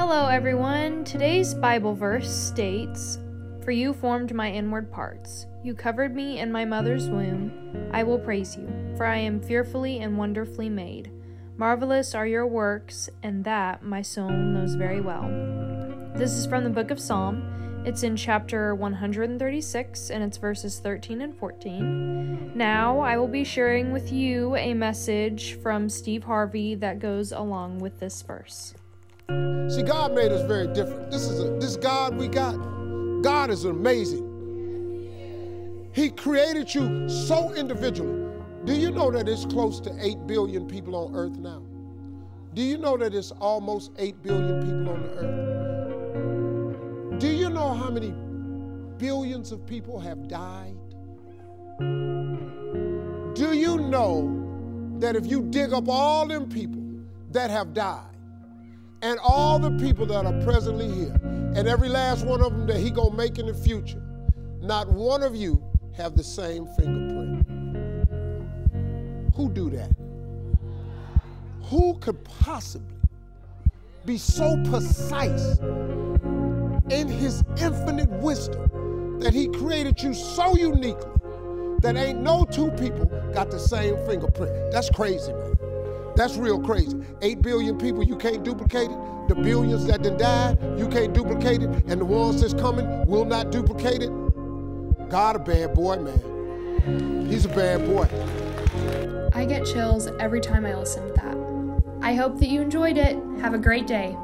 Hello, everyone. Today's Bible verse states, For you formed my inward parts. You covered me in my mother's womb. I will praise you, for I am fearfully and wonderfully made. Marvelous are your works, and that my soul knows very well. This is from the book of Psalm. It's in chapter 136, and it's verses 13 and 14. Now, I will be sharing with you a message from Steve Harvey that goes along with this verse. See, God made us very different. This is a, this God we got. God is amazing. He created you so individually. Do you know that it's close to 8 billion people on earth now? Do you know that it's almost 8 billion people on the earth? Do you know how many billions of people have died? Do you know that if you dig up all them people that have died, and all the people that are presently here, and every last one of them that he gonna make in the future, not one of you have the same fingerprint. Who do that? Who could possibly be so precise in his infinite wisdom that he created you so uniquely that ain't no two people got the same fingerprint? That's crazy, man. That's real crazy. Eight billion people, you can't duplicate it. The billions that done died, you can't duplicate it. And the ones that's coming will not duplicate it. God a bad boy, man. He's a bad boy. I get chills every time I listen to that. I hope that you enjoyed it. Have a great day.